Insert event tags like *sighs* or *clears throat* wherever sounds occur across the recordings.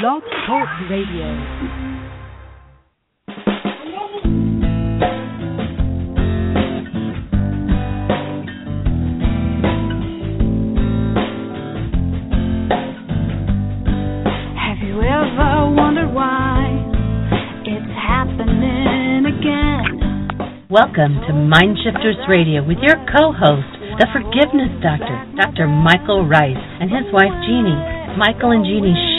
Blog Talk Radio. Have you ever wondered why it's happening again? Welcome to Mindshifters Radio with your co-host, the Forgiveness Doctor, Dr. Michael Ryce, and his wife Jeanie. Michael and Jeanie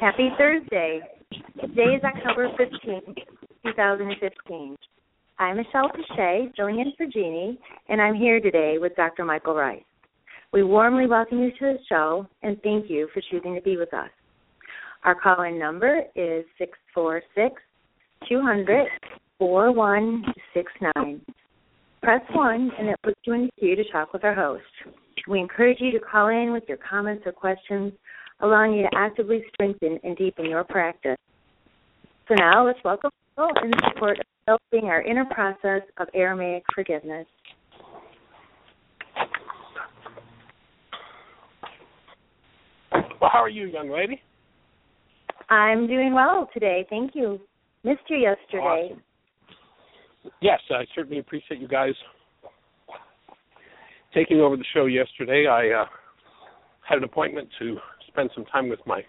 Happy Thursday. Today is October 15th, 2015. I'm Michelle Pichet, filling in for Jeanie, and I'm here today with Dr. Michael Ryce. We warmly welcome you to the show and thank you for choosing to be with us. Our call-in number is 646 200 4169. Press 1 and it puts you in the queue to talk with our host. We encourage you to call in with your comments or questions, allowing you to actively strengthen and deepen your practice. So now let's welcome Michael in support of developing our inner process of Aramaic forgiveness. Well, how are you, young lady? I'm doing well today. Thank you. Missed you yesterday. Awesome. Yes, I certainly appreciate you guys taking over the show yesterday. I uh, had an appointment to spend some time with my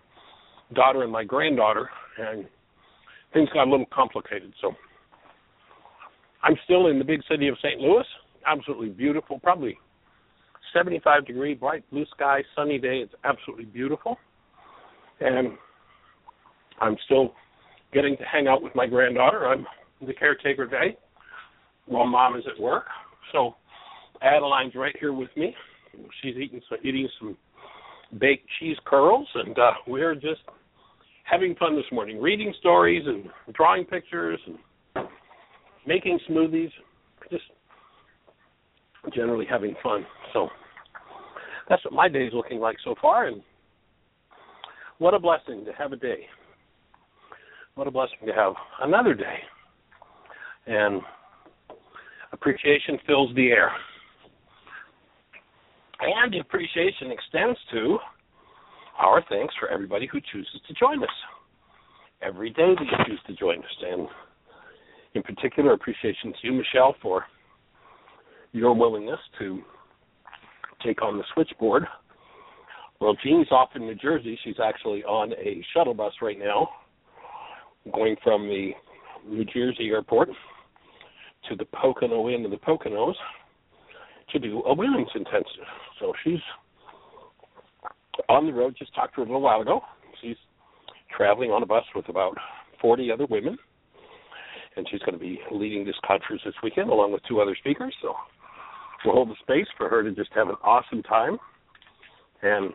daughter and my granddaughter, and things got a little complicated. So I'm still in the big city of St. Louis. Absolutely beautiful, probably 75 degree, bright blue sky, sunny day. It's absolutely beautiful. And I'm still getting to hang out with my granddaughter. I'm the caretaker day while mom is at work. So Adeline's right here with me. She's eating some, eating some baked cheese curls, and uh, we're just having fun this morning, reading stories and drawing pictures and making smoothies, just generally having fun. So that's what my day is looking like so far, and what a blessing to have a day. What a blessing to have another day. And appreciation fills the air. And appreciation extends to our thanks for everybody who chooses to join us. Every day that you choose to join us. And in particular, appreciation to you, Michelle, for your willingness to take on the switchboard. Well, Jean's off in New Jersey. She's actually on a shuttle bus right now, going from the New Jersey airport to the Pocono Inn of the Poconos to do a women's intensive. So she's on the road. Just talked to her a little while ago. She's traveling on a bus with about 40 other women, and she's going to be leading this conference this weekend along with two other speakers. So we'll hold the space for her to just have an awesome time. And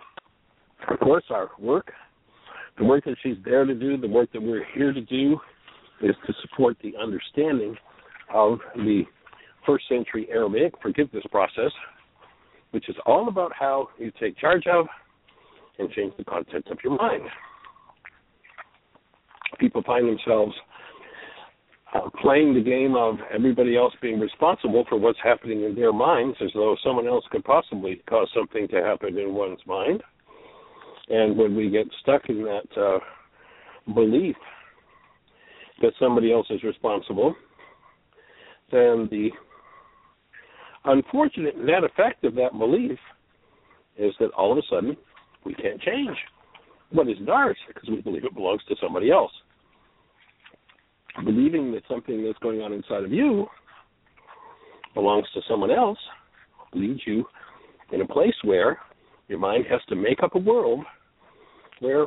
of course, our work, the work that she's there to do, the work that we're here to do, is to support the understanding of the first century Aramaic forgiveness process, which is all about how you take charge of and change the contents of your mind. People find themselves uh, playing the game of everybody else being responsible for what's happening in their minds as though someone else could possibly cause something to happen in one's mind. And when we get stuck in that uh, belief that somebody else is responsible, then the unfortunate net effect of that belief is that all of a sudden we can't change what is ours because we believe it belongs to somebody else. Believing that something that's going on inside of you belongs to someone else leads you in a place where your mind has to make up a world where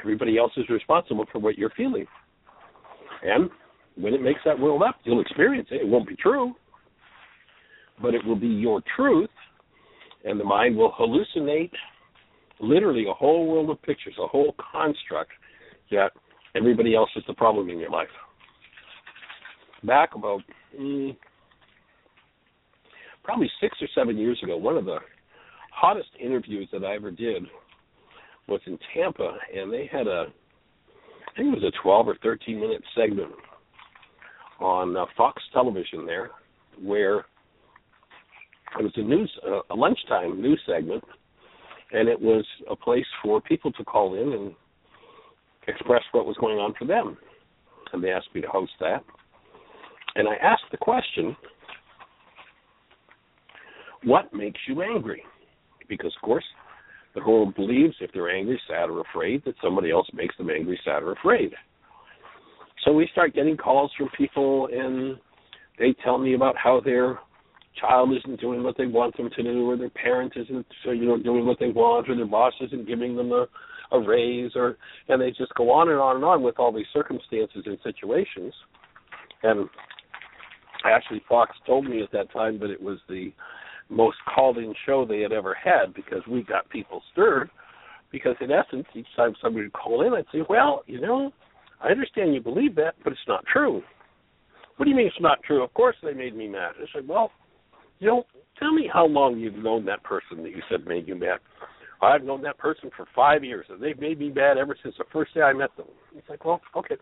everybody else is responsible for what you're feeling. And when it makes that world up, you'll experience it. It won't be true, but it will be your truth, and the mind will hallucinate literally a whole world of pictures, a whole construct that everybody else is the problem in your life. Back about mm, probably six or seven years ago, one of the hottest interviews that I ever did was in Tampa, and they had a, I think it was a 12 or 13 minute segment on uh, Fox Television there, where it was a news, uh, a lunchtime news segment, and it was a place for people to call in and express what was going on for them. And they asked me to host that. And I asked the question, what makes you angry? Because, of course, the world believes if they're angry, sad, or afraid, that somebody else makes them angry, sad, or afraid. So we start getting calls from people, and they tell me about how their child isn't doing what they want them to do, or their parent isn't, you know, doing what they want, or their boss isn't giving them a, a raise, or and they just go on and on and on with all these circumstances and situations. And actually, Fox told me at that time that it was the most called in show they had ever had because we got people stirred. Because in essence, each time somebody would call in, I'd say, Well, you know, I understand you believe that, but it's not true. What do you mean it's not true? Of course they made me mad. I said, Well, you know, tell me how long you've known that person that you said made you mad. I've known that person for five years, and they've made me mad ever since the first day I met them. It's like, well, okay.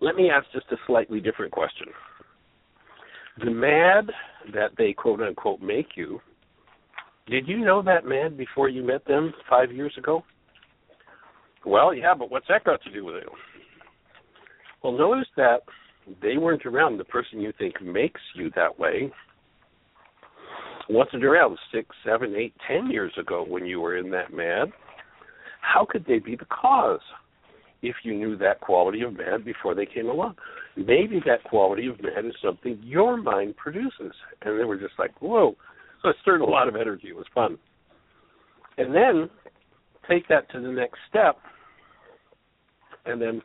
Let me ask just a slightly different question. The mad that they quote unquote make you, did you know that mad before you met them five years ago? Well, yeah, but what's that got to do with it? Well, notice that they weren't around. The person you think makes you that way wasn't around six, seven, eight, ten years ago when you were in that mad. How could they be the cause if you knew that quality of man before they came along? Maybe that quality of man is something your mind produces. And they were just like, whoa. So it stirred a lot of energy. It was fun. And then take that to the next step and then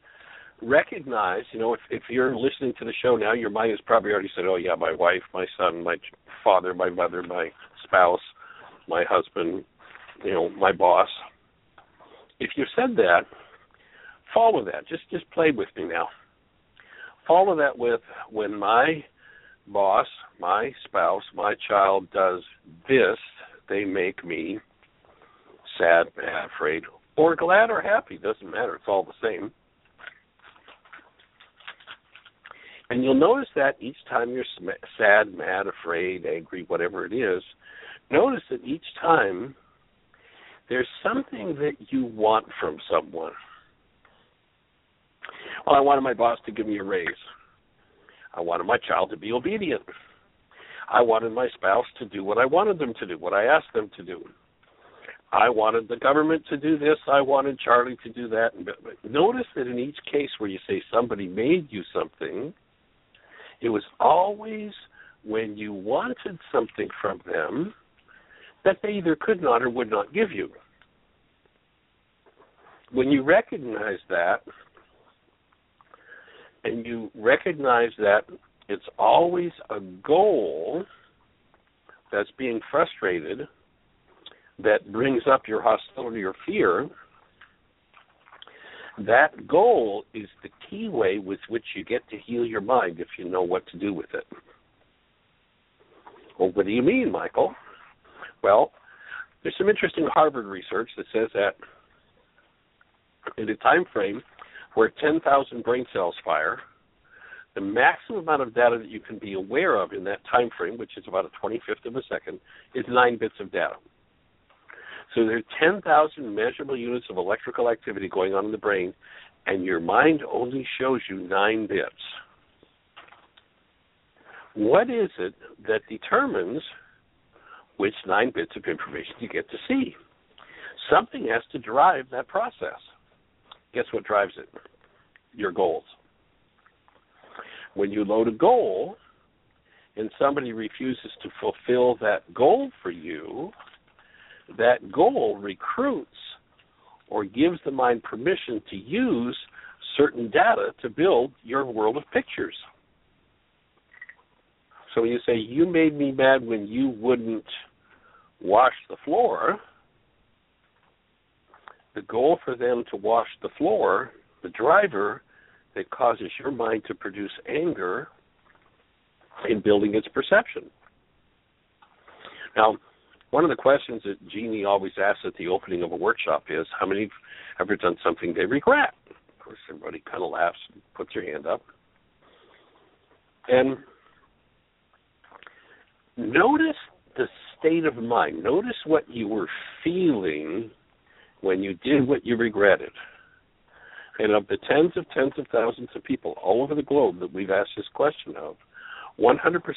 recognize, you know, if if you're listening to the show now, your mind has probably already said, "Oh yeah, my wife, my son, my father, my mother, my spouse, my husband, you know, my boss." If you said that, follow that. Just just play with me now. Follow that with when my boss, my spouse, my child does this, they make me sad, mad, afraid, or glad or happy. Doesn't matter. It's all the same. And you'll notice that each time you're sad, mad, afraid, angry, whatever it is, notice that each time there's something that you want from someone. Well, I wanted my boss to give me a raise. I wanted my child to be obedient. I wanted my spouse to do what I wanted them to do, what I asked them to do. I wanted the government to do this. I wanted Charlie to do that. But notice that in each case where you say somebody made you something, it was always when you wanted something from them that they either could not or would not give you. When you recognize that, and you recognize that it's always a goal that's being frustrated that brings up your hostility or fear, that goal is the key way with which you get to heal your mind if you know what to do with it. Well, what do you mean, Michael? Well, there's some interesting Harvard research that says that in a time frame where 10,000 brain cells fire, the maximum amount of data that you can be aware of in that time frame, which is about a 25th of a second, is nine bits of data. So there are 10,000 measurable units of electrical activity going on in the brain, and your mind only shows you nine bits. What is it that determines which nine bits of information you get to see? Something has to drive that process. Guess what drives it? Your goals. When you load a goal and somebody refuses to fulfill that goal for you, that goal recruits or gives the mind permission to use certain data to build your world of pictures. So when you say, You made me mad when you wouldn't wash the floor, the goal for them to wash the floor, the driver that causes your mind to produce anger in building its perception. Now, one of the questions that Jeanie always asks at the opening of a workshop is how many have ever done something they regret? Of course, everybody kind of laughs and puts their hand up. And notice the state of mind. Notice what you were feeling when you did what you regretted. And of the tens of tens of thousands of people all over the globe that we've asked this question of, 100%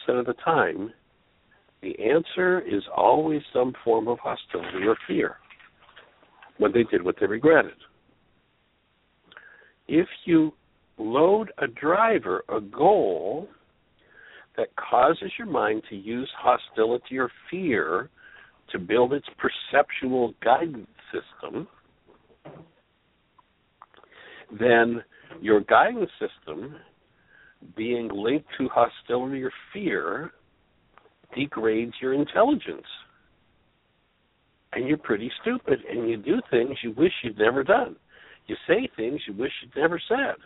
of the time, the answer is always some form of hostility or fear when they did what they regretted. If you load a driver a goal that causes your mind to use hostility or fear to build its perceptual guidance system, then your guidance system being linked to hostility or fear degrades your intelligence. And you're pretty stupid, and you do things you wish you'd never done. You say things you wish you'd never said.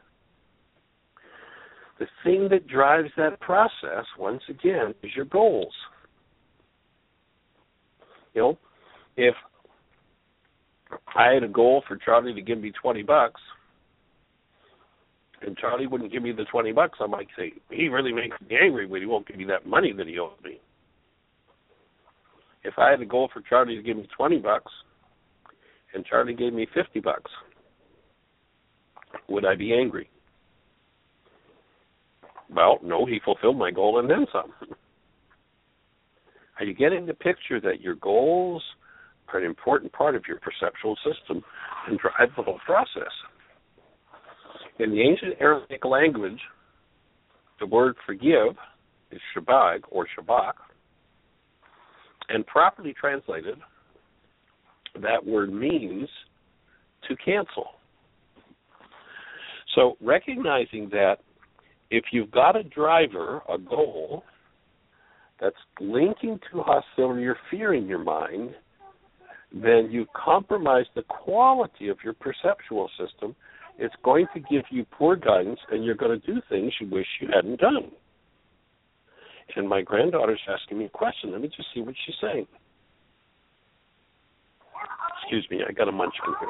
The thing that drives that process, once again, is your goals. You know, if I had a goal for Charlie to give me 20 bucks, and Charlie wouldn't give me the 20 bucks, I might say, he really makes me angry when he won't give me that money that he owes me. If I had a goal for Charlie to give me 20 bucks, and Charlie gave me 50 bucks, would I be angry? Well, no, he fulfilled my goal and then some. Are you getting the picture that your goals are an important part of your perceptual system and drive the whole process? In the ancient Aramaic language, the word forgive is shabag or shabak, and properly translated, that word means to cancel. So recognizing that if you've got a driver, a goal, that's linking to hostility or fear in your mind, then you compromise the quality of your perceptual system. It's going to give you poor guidance, and you're going to do things you wish you hadn't done. And my granddaughter's asking me a question. Let me just see what she's saying. Excuse me, I got a munchkin here.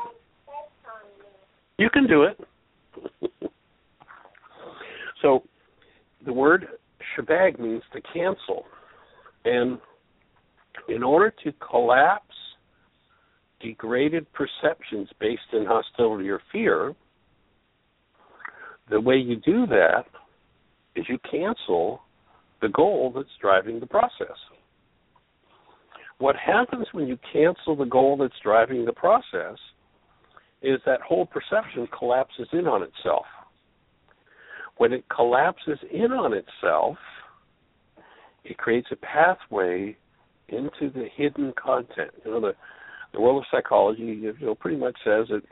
You can do it. *laughs* so, the word shabag means to cancel. And in order to collapse degraded perceptions based in hostility or fear, the way you do that is you cancel the goal that's driving the process. What happens when you cancel the goal that's driving the process is that whole perception collapses in on itself. When it collapses in on itself, it creates a pathway into the hidden content. You know, the the world of psychology, you know, pretty much says that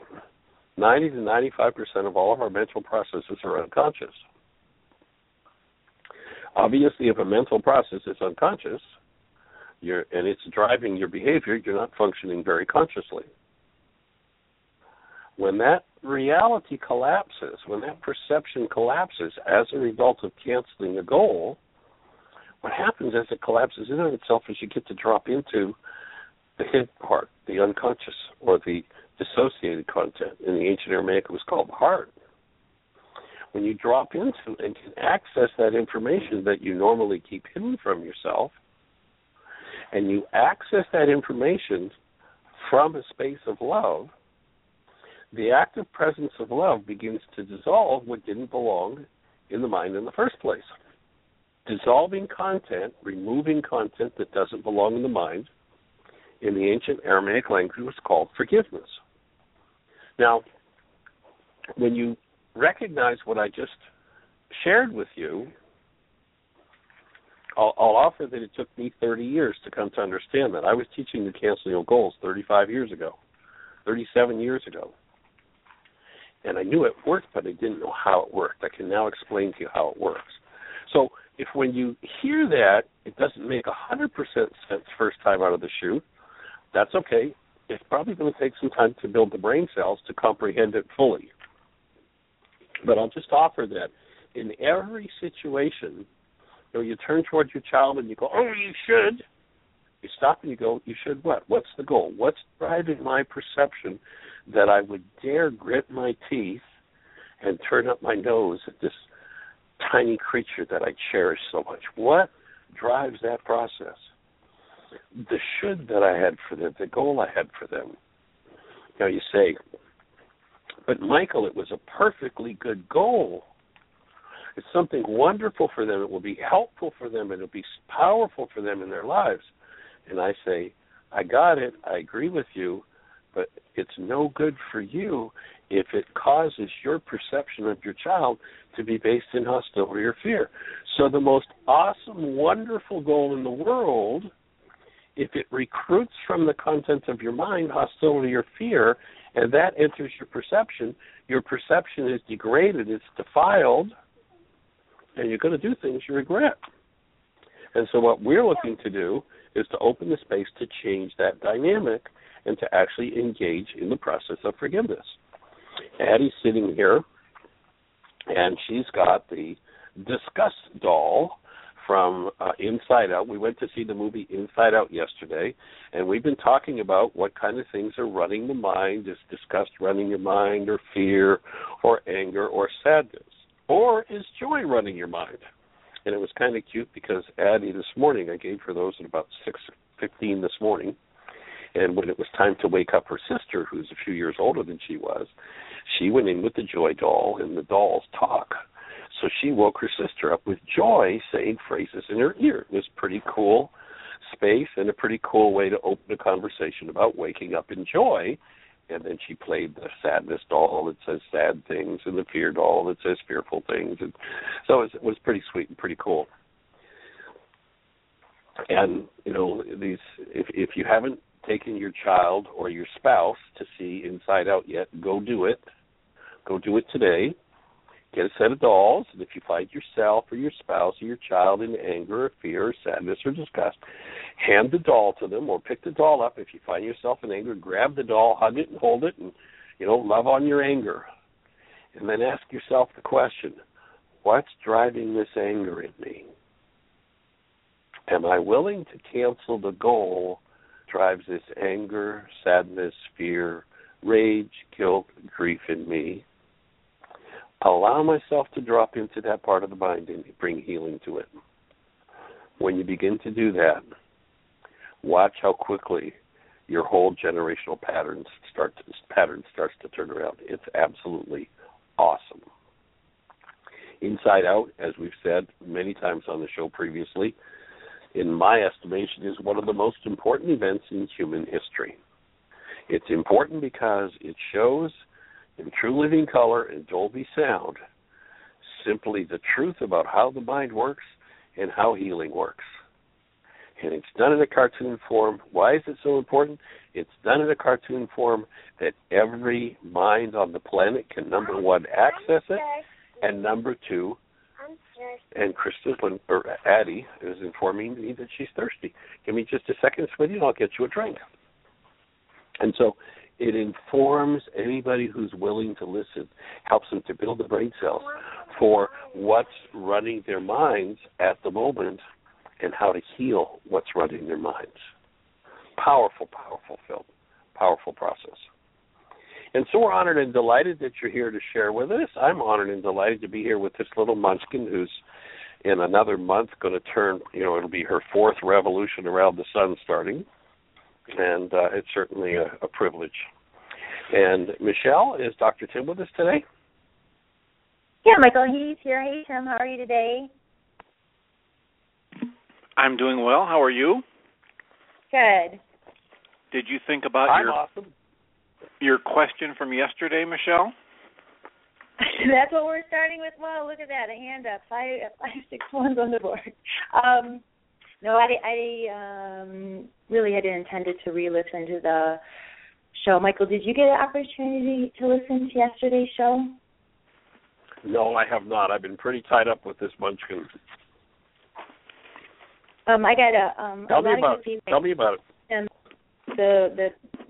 90 to 95 percent of all of our mental processes are unconscious. Obviously, if a mental process is unconscious, you're, and it's driving your behavior, you're not functioning very consciously. When that reality collapses, when that perception collapses as a result of canceling a goal, what happens as it collapses in on itself is you get to drop into the hid part, the unconscious, or the dissociated content. In the ancient Aramaic, it was called the heart when you drop into and can access that information that you normally keep hidden from yourself, and you access that information from a space of love, the active presence of love begins to dissolve what didn't belong in the mind in the first place. Dissolving content, removing content that doesn't belong in the mind, in the ancient Aramaic language was called forgiveness. Now, when you recognize what I just shared with you, I'll, I'll, offer that it took me 30 years to come to understand that. I was teaching the canceling of goals 35 years ago, 37 years ago. and I knew it worked, but I didn't know how it worked. I can now explain to you how it works. So if when you hear that, it doesn't make hundred percent sense first time out of the chute, that's okay. It's probably going to take some time to build the brain cells to comprehend it fully. But I'll just offer that in every situation, you know, you turn towards your child and you go, "Oh, you should." You stop and you go, "You should what? What's the goal? What's driving my perception that I would dare grit my teeth and turn up my nose at this tiny creature that I cherish so much? What drives that process?" The should that I had for them, the goal I had for them. Now you say, but Michael, it was a perfectly good goal. It's something wonderful for them. It will be helpful for them it'll be powerful for them in their lives. And I say, I got it. I agree with you, but it's no good for you if it causes your perception of your child to be based in hostility or fear. So the most awesome, wonderful goal in the world, if it recruits from the content of your mind hostility or fear, and that enters your perception, your perception is degraded, it's defiled, and you're going to do things you regret. And so, what we're looking to do is to open the space to change that dynamic and to actually engage in the process of forgiveness. Addie's sitting here, and she's got the disgust doll from uh, Inside Out. We went to see the movie Inside Out yesterday, and we've been talking about what kind of things are running the mind. Is disgust running your mind, or fear, or anger, or sadness? Or is joy running your mind? And it was kind of cute because Addie this morning, I gave her those at about 6.15 this morning, and when it was time to wake up her sister, who's a few years older than she was, she went in with the joy doll, and the dolls talk. So she woke her sister up with joy, saying phrases in her ear. It was pretty cool space and a pretty cool way to open a conversation about waking up in joy. And then she played the sadness doll that says sad things and the fear doll that says fearful things. And so it was, it was pretty sweet and pretty cool. And you know these, if if you haven't taken your child or your spouse to see Inside Out yet, go do it. Go do it today get a set of dolls, and if you find yourself or your spouse or your child in anger or fear or sadness or disgust, hand the doll to them or pick the doll up. If you find yourself in anger, grab the doll, hug it and hold it, and you know, love on your anger. And then ask yourself the question, what's driving this anger in me? Am I willing to cancel the goal drives this anger, sadness, fear, rage, guilt, grief in me? Allow myself to drop into that part of the mind and bring healing to it. When you begin to do that, watch how quickly your whole generational patterns start to, pattern starts to turn around. It's absolutely awesome. Inside Out, as we've said many times on the show previously, in my estimation, is one of the most important events in human history. It's important because it shows in true living color and Dolby sound simply the truth about how the mind works and how healing works. And it's done in a cartoon form. Why is it so important? It's done in a cartoon form that every mind on the planet can number one access it, and number two, and Krista or Addie is informing me that she's thirsty. Give me just a second, sweetie, and I'll get you a drink. And so it informs anybody who's willing to listen, helps them to build the brain cells for what's running their minds at the moment and how to heal what's running their minds. Powerful, powerful film, powerful process. And so we're honored and delighted that you're here to share with us. I'm honored and delighted to be here with this little munchkin who's in another month going to turn, you know, it'll be her fourth revolution around the sun starting and uh, it's certainly a, a privilege. And Michelle, is Dr. Tim with us today? Yeah, Michael, he's here. Hey, Tim, how are you today? I'm doing well. How are you? Good. Did you think about I'm your awesome. your question from yesterday, Michelle? *laughs* That's what we're starting with. Well, look at that, a hand up, five, five, six ones on the board. Um, no, I, I um, really had intended to re-listen to the show. Michael, did you get an opportunity to listen to yesterday's show? No, I have not. I've been pretty tied up with this munchkin. Um, I got a um Tell a me lot about of good. Tell me about it. And the the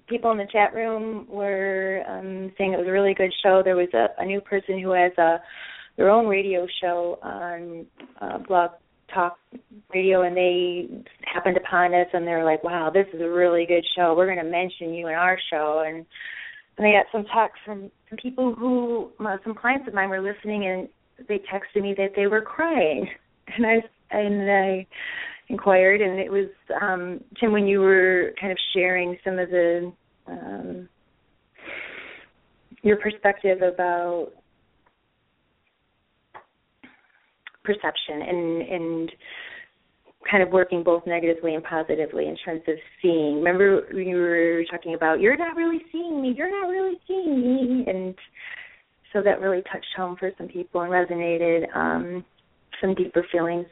people in the chat room were um saying it was a really good show. There was a, a new person who has a their own radio show on uh, Blog Talk Radio, and they happened upon us, and they're like, "Wow, this is a really good show. We're going to mention you in our show." And and got some talk from some people who uh, some clients of mine were listening, and they texted me that they were crying, *laughs* and I and I inquired, and it was um, Tim when you were kind of sharing some of the um, your perspective about perception and and kind of working both negatively and positively in terms of seeing. Remember you were talking about you're not really seeing me, you're not really seeing me, and so that really touched home for some people and resonated um, some deeper feelings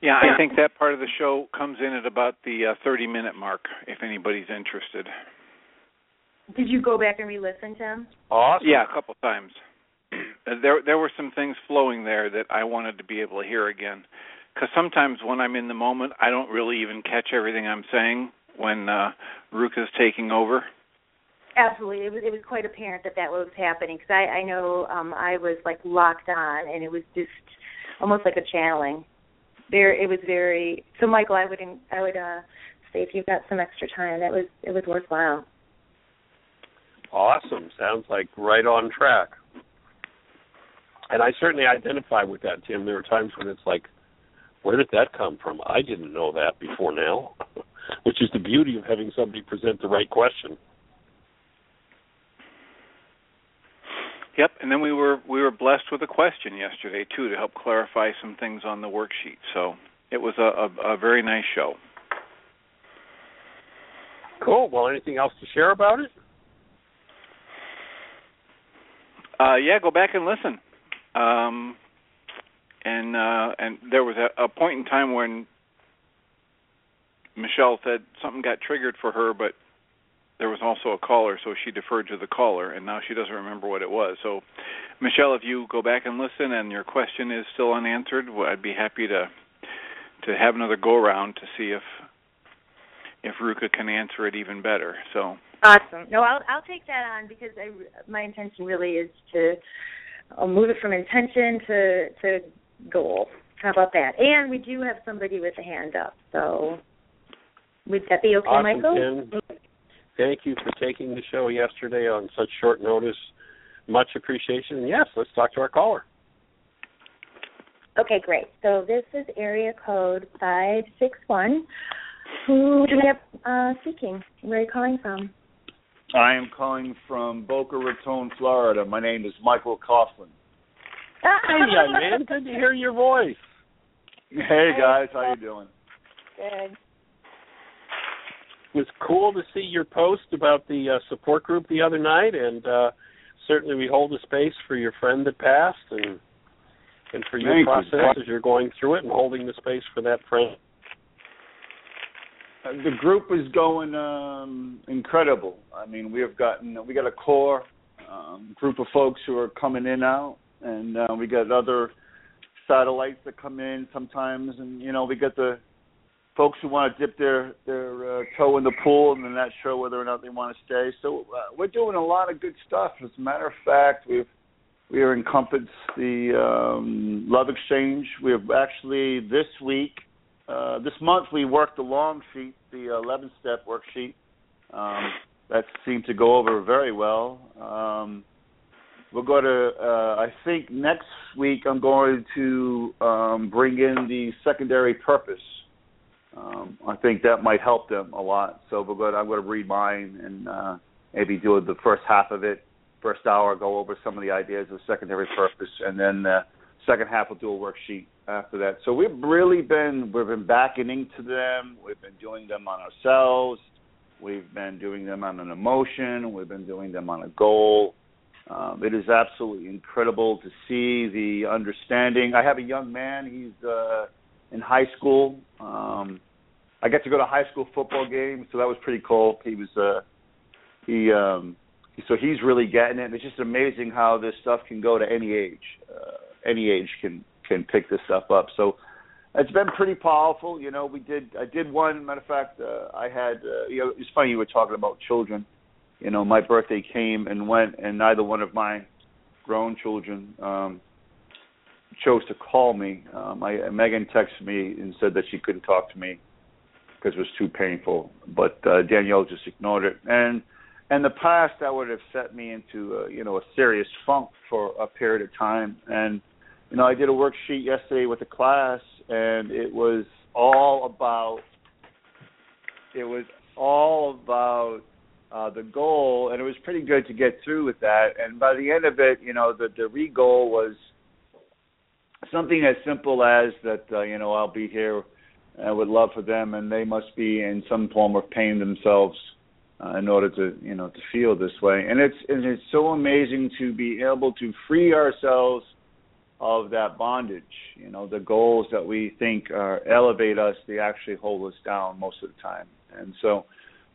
Yeah, I think that part of the show comes in at about the uh, 30 minute mark if anybody's interested. Did you go back and re-listen, Tim? Awesome. Yeah, a couple times. There there were some things flowing there that I wanted to be able to hear again. Because sometimes when I'm in the moment, I don't really even catch everything I'm saying when uh, Ruka's taking over. Absolutely, it was it was quite apparent that that was happening because I I know um I was like locked on and it was just almost like a channeling. There, it was very. So, Michael, I would I would uh say if you've got some extra time, that was it was worthwhile. Awesome. Sounds like right on track. And I certainly identify with that, Tim. There are times when it's like, where did that come from? I didn't know that before now. *laughs* Which is the beauty of having somebody present the right question. Yep, and then we were we were blessed with a question yesterday too to help clarify some things on the worksheet. So it was a, a, a very nice show. Cool. Well, anything else to share about it? Uh, yeah, go back and listen. Um, and uh, and there was a, a point in time when Michelle said something got triggered for her, but there was also a caller, so she deferred to the caller, and now she doesn't remember what it was. So, Michelle, if you go back and listen, and your question is still unanswered, well, I'd be happy to to have another go around to see if if Ruka can answer it even better. So. Awesome. No, I'll I'll take that on because I my intention really is to I'll move it from intention to to goal. How about that? And we do have somebody with a hand up, so would that be okay, awesome, Michael? Tim. Thank you for taking the show yesterday on such short notice. Much appreciation. And yes, let's talk to our caller. Okay, great. So this is area code five six one. Who do we have uh, speaking? Where are you calling from? I am calling from Boca Raton, Florida. My name is Michael Coughlin. Hey, *laughs* young man. Good to hear your voice. Hey guys, how you doing? Good. It was cool to see your post about the uh, support group the other night, and uh, certainly we hold a space for your friend that passed, and and for your Thank you. process as you're going through it and holding the space for that friend. The group is going um, incredible. I mean, we have gotten we got a core um, group of folks who are coming in now, and uh, we got other satellites that come in sometimes, and you know we got the folks who want to dip their their uh, toe in the pool and they're not sure whether or not they want to stay. So uh, we're doing a lot of good stuff. As a matter of fact, we've we are encompassed the um, love exchange. We have actually this week, uh, this month, we worked the long sheet, the 11 step worksheet. Um, that seemed to go over very well. Um, we'll go to, uh, I think next week I'm going to um, bring in the secondary purpose. Um, I think that might help them a lot. So we're going. I'm going to read mine and uh, maybe do the first half of it, first hour, go over some of the ideas of secondary purpose, and then the second half we'll do a worksheet after that. So we've really been we've been backing into them. We've been doing them on ourselves. We've been doing them on an emotion. We've been doing them on a goal. Um, it is absolutely incredible to see the understanding. I have a young man. He's uh, in high school. Um, I got to go to high school football games, so that was pretty cool. He was uh, he um so he's really getting it. It's just amazing how this stuff can go to any age. Uh, any age can can pick this stuff up. So it's been pretty powerful. You know, we did. I did one. Matter of fact, uh, I had. Uh, you know, it's funny you were talking about children. You know, my birthday came and went, and neither one of my grown children um chose to call me. Um, I, Megan texted me and said that she couldn't talk to me because it was too painful. But uh, Danielle just ignored it. And in the past, that would have set me into a, you know a serious funk for a period of time. And you know, I did a worksheet yesterday with the class, and it was all about it was all about uh, the goal, and it was pretty good to get through with that. And by the end of it, you know, the the re goal was something as simple as that. Uh, you know, I'll be here uh, with love for them, and they must be in some form of pain themselves uh, in order to you know to feel this way. And it's and it's so amazing to be able to free ourselves of that bondage. You know, the goals that we think are elevate us, they actually hold us down most of the time. And so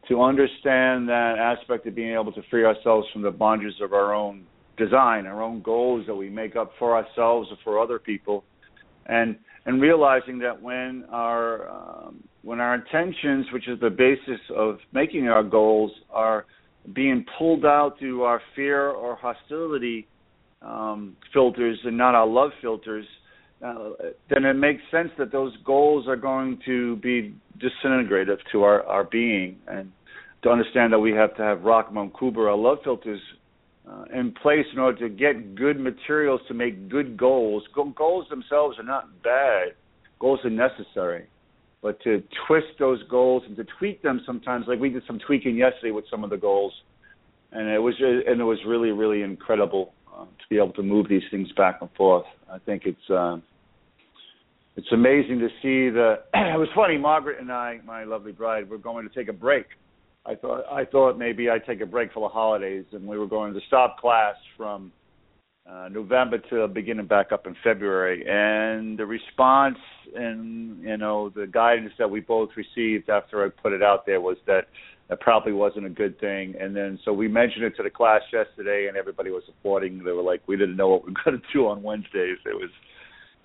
to understand that aspect of being able to free ourselves from the bondages of our own design, our own goals that we make up for ourselves or for other people, and and realizing that when our um, when our intentions, which is the basis of making our goals, are being pulled out through our fear or hostility um, filters and not our love filters, uh, then it makes sense that those goals are going to be disintegrative to our, our being. And to understand that we have to have Rachman Kuber, our love filters, uh, in place in order to get good materials to make good goals. Go- goals themselves are not bad. Goals are necessary. But to twist those goals and to tweak them sometimes, like we did some tweaking yesterday with some of the goals, and it was and it was really really incredible uh, to be able to move these things back and forth. I think it's uh, it's amazing to see the. *clears throat* it was funny. Margaret and I, my lovely bride, were going to take a break. I thought I thought maybe I'd take a break for the holidays, and we were going to stop class from uh, November to beginning back up in February. And the response and you know the guidance that we both received after I put it out there was that that probably wasn't a good thing. And then so we mentioned it to the class yesterday, and everybody was supporting. They were like, "We didn't know what we were *laughs* going to do on Wednesdays." It was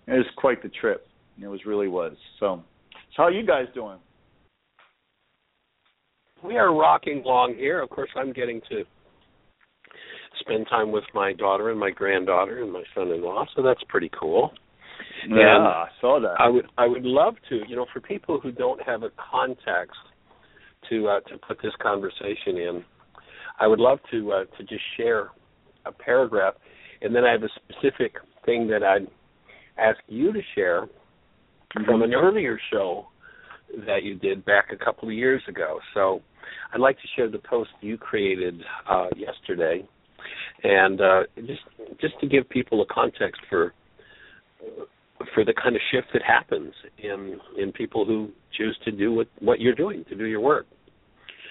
it was quite the trip. It was really was. So, so how are you guys doing? We are rocking along here. Of course, I'm getting to spend time with my daughter and my granddaughter and my son-in-law, so that's pretty cool. Yeah, And I saw that. I would I would love to, you know, for people who don't have a context to uh, to put this conversation in, I would love to uh, to just share a paragraph, and then I have a specific thing that I'd ask you to share from an earlier show that you did back a couple of years ago. So I'd like to share the post you created uh, yesterday, and uh, just just to give people a context for for the kind of shift that happens in in people who choose to do what what you're doing to do your work.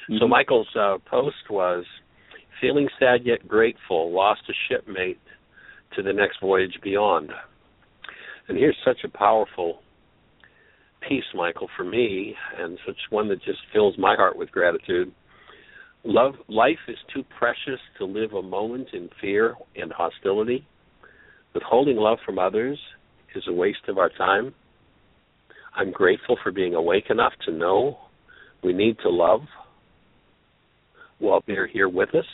So Mhm. Michael's uh, post was feeling sad yet grateful, lost a shipmate to the next voyage beyond. And here's such a powerful piece, Michael, for me, and such one that just fills my heart with gratitude. Love life is too precious to live a moment in fear and hostility. Withholding love from others is a waste of our time. I'm grateful for being awake enough to know we need to love while they're here with us.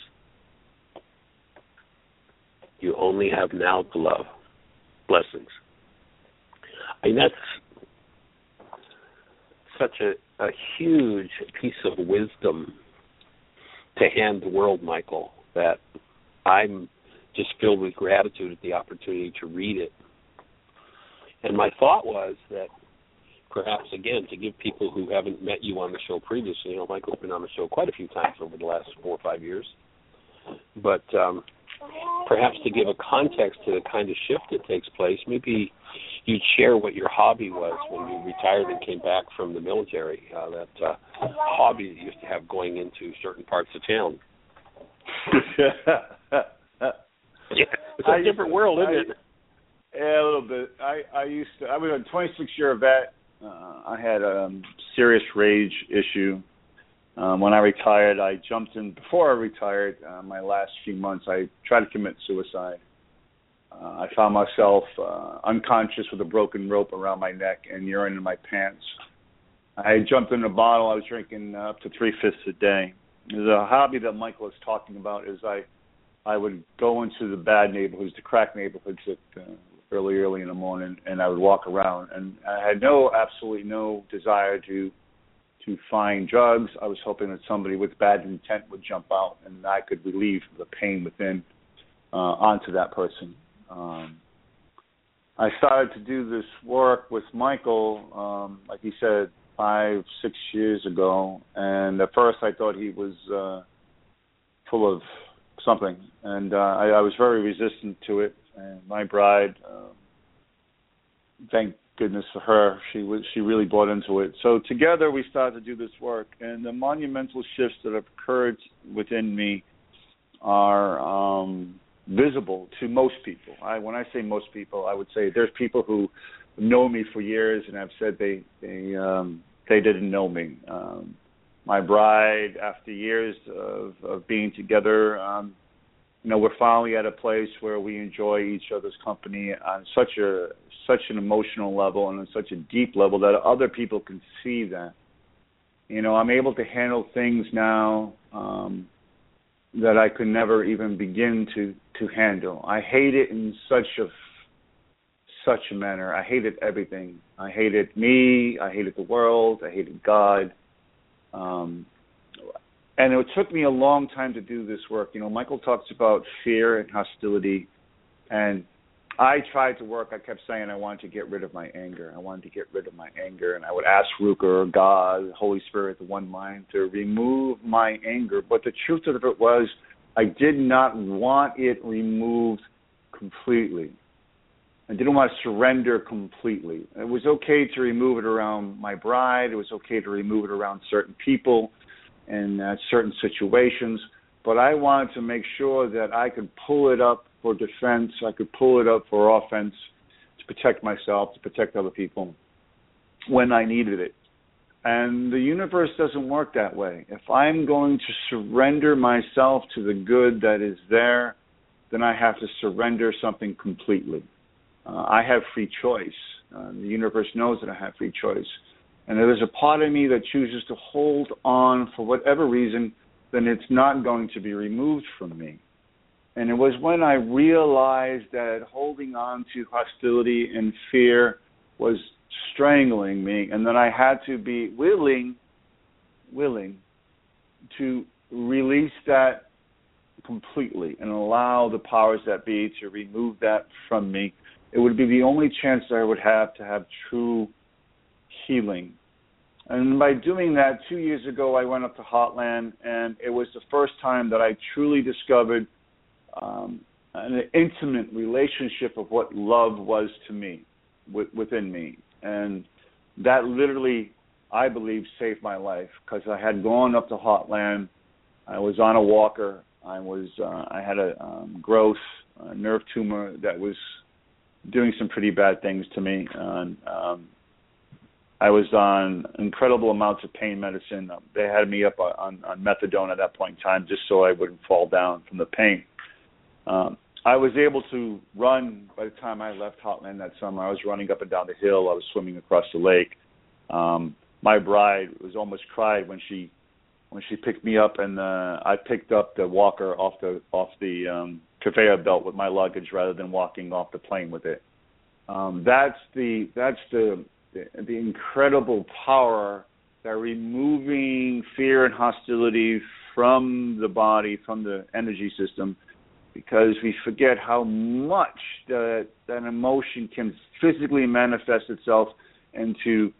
You only have now to love. Blessings. I mean, that's such a, a huge piece of wisdom to hand the world, Michael, that I'm just filled with gratitude at the opportunity to read it. And my thought was that perhaps again to give people who haven't met you on the show previously, you know, Michael's been on the show quite a few times over the last four or five years. But um perhaps to give a context to the kind of shift that takes place, maybe you'd share what your hobby was when you retired and came back from the military, uh, that uh, hobby that you used to have going into certain parts of town. *laughs* Yeah, it's a I- different world, isn't I- it? Yeah, a little bit. I I used to. I was a 26 year vet. Uh, I had a um, serious rage issue, Um, when I retired, I jumped in before I retired. Uh, my last few months, I tried to commit suicide. Uh, I found myself uh, unconscious with a broken rope around my neck and urine in my pants. I jumped in a bottle. I was drinking uh, up to three fifths a day. A hobby that Michael is talking about. Is I I would go into the bad neighborhoods, the crack neighborhoods at uh, early, early in the morning, and I would walk around. And I had no, absolutely no desire to to find drugs. I was hoping that somebody with bad intent would jump out, and I could relieve the pain within uh, onto that person. Um, I started to do this work with Michael, um, like he said, five, six years ago, and at first I thought he was uh, full of something, and uh, I, I was very resistant to it. And my bride, um, thank goodness for her, she was she really bought into it. So together we started to do this work, and the monumental shifts that have occurred within me are um, visible to most people. I, when I say most people, I would say there's people who know me for years and have said they they um, they didn't know me. Um, my bride, after years of, of being together, um, you know, we're finally at a place where we enjoy each other's company on such a such an emotional level and on such a deep level that other people can see that. You know, I'm able to handle things now um, that I could never even begin to to handle. I hate it in such a such a manner. I hated everything. I hated me. I hated the world. I hated God. Um, and it took me a long time to do this work. You know, Michael talks about fear and hostility, and I tried to work. I kept saying I wanted to get rid of my anger. I wanted to get rid of my anger, and I would ask Ruker, God, Holy Spirit, the One Mind, to remove my anger. But the truth of it was, I did not want it removed completely. I didn't want to surrender completely. It was okay to remove it around my bride. It was okay to remove it around certain people in uh, certain situations. But I wanted to make sure that I could pull it up for defense. I could pull it up for offense to protect myself, to protect other people when I needed it. And the universe doesn't work that way. If I'm going to surrender myself to the good that is there, then I have to surrender something completely. Uh, I have free choice. Uh, the universe knows that I have free choice. And if there's a part of me that chooses to hold on for whatever reason, then it's not going to be removed from me. And it was when I realized that holding on to hostility and fear was strangling me, and that I had to be willing, willing to release that completely and allow the powers that be to remove that from me it would be the only chance that I would have to have true healing. And by doing that, two years ago, I went up to Heartland, and it was the first time that I truly discovered um, an intimate relationship of what love was to me, within me. And that literally, I believe, saved my life because I had gone up to Heartland. I was on a walker. I was uh, I had a um, growth, nerve tumor that was doing some pretty bad things to me. And um, I was on incredible amounts of pain medicine. They had me up on, on methadone at that point in time, just so I wouldn't fall down from the pain. Um, I was able to run by the time I left Heartland that summer. I was running up and down the hill. I was swimming across the lake. Um, my bride was almost cried when she when she picked me up and uh, I picked up the walker off the off the um, conveyor belt with my luggage rather than walking off the plane with it. Um, that's the that's the the incredible power that removing fear and hostility from the body, from the energy system, because we forget how much that that emotion can physically manifest itself into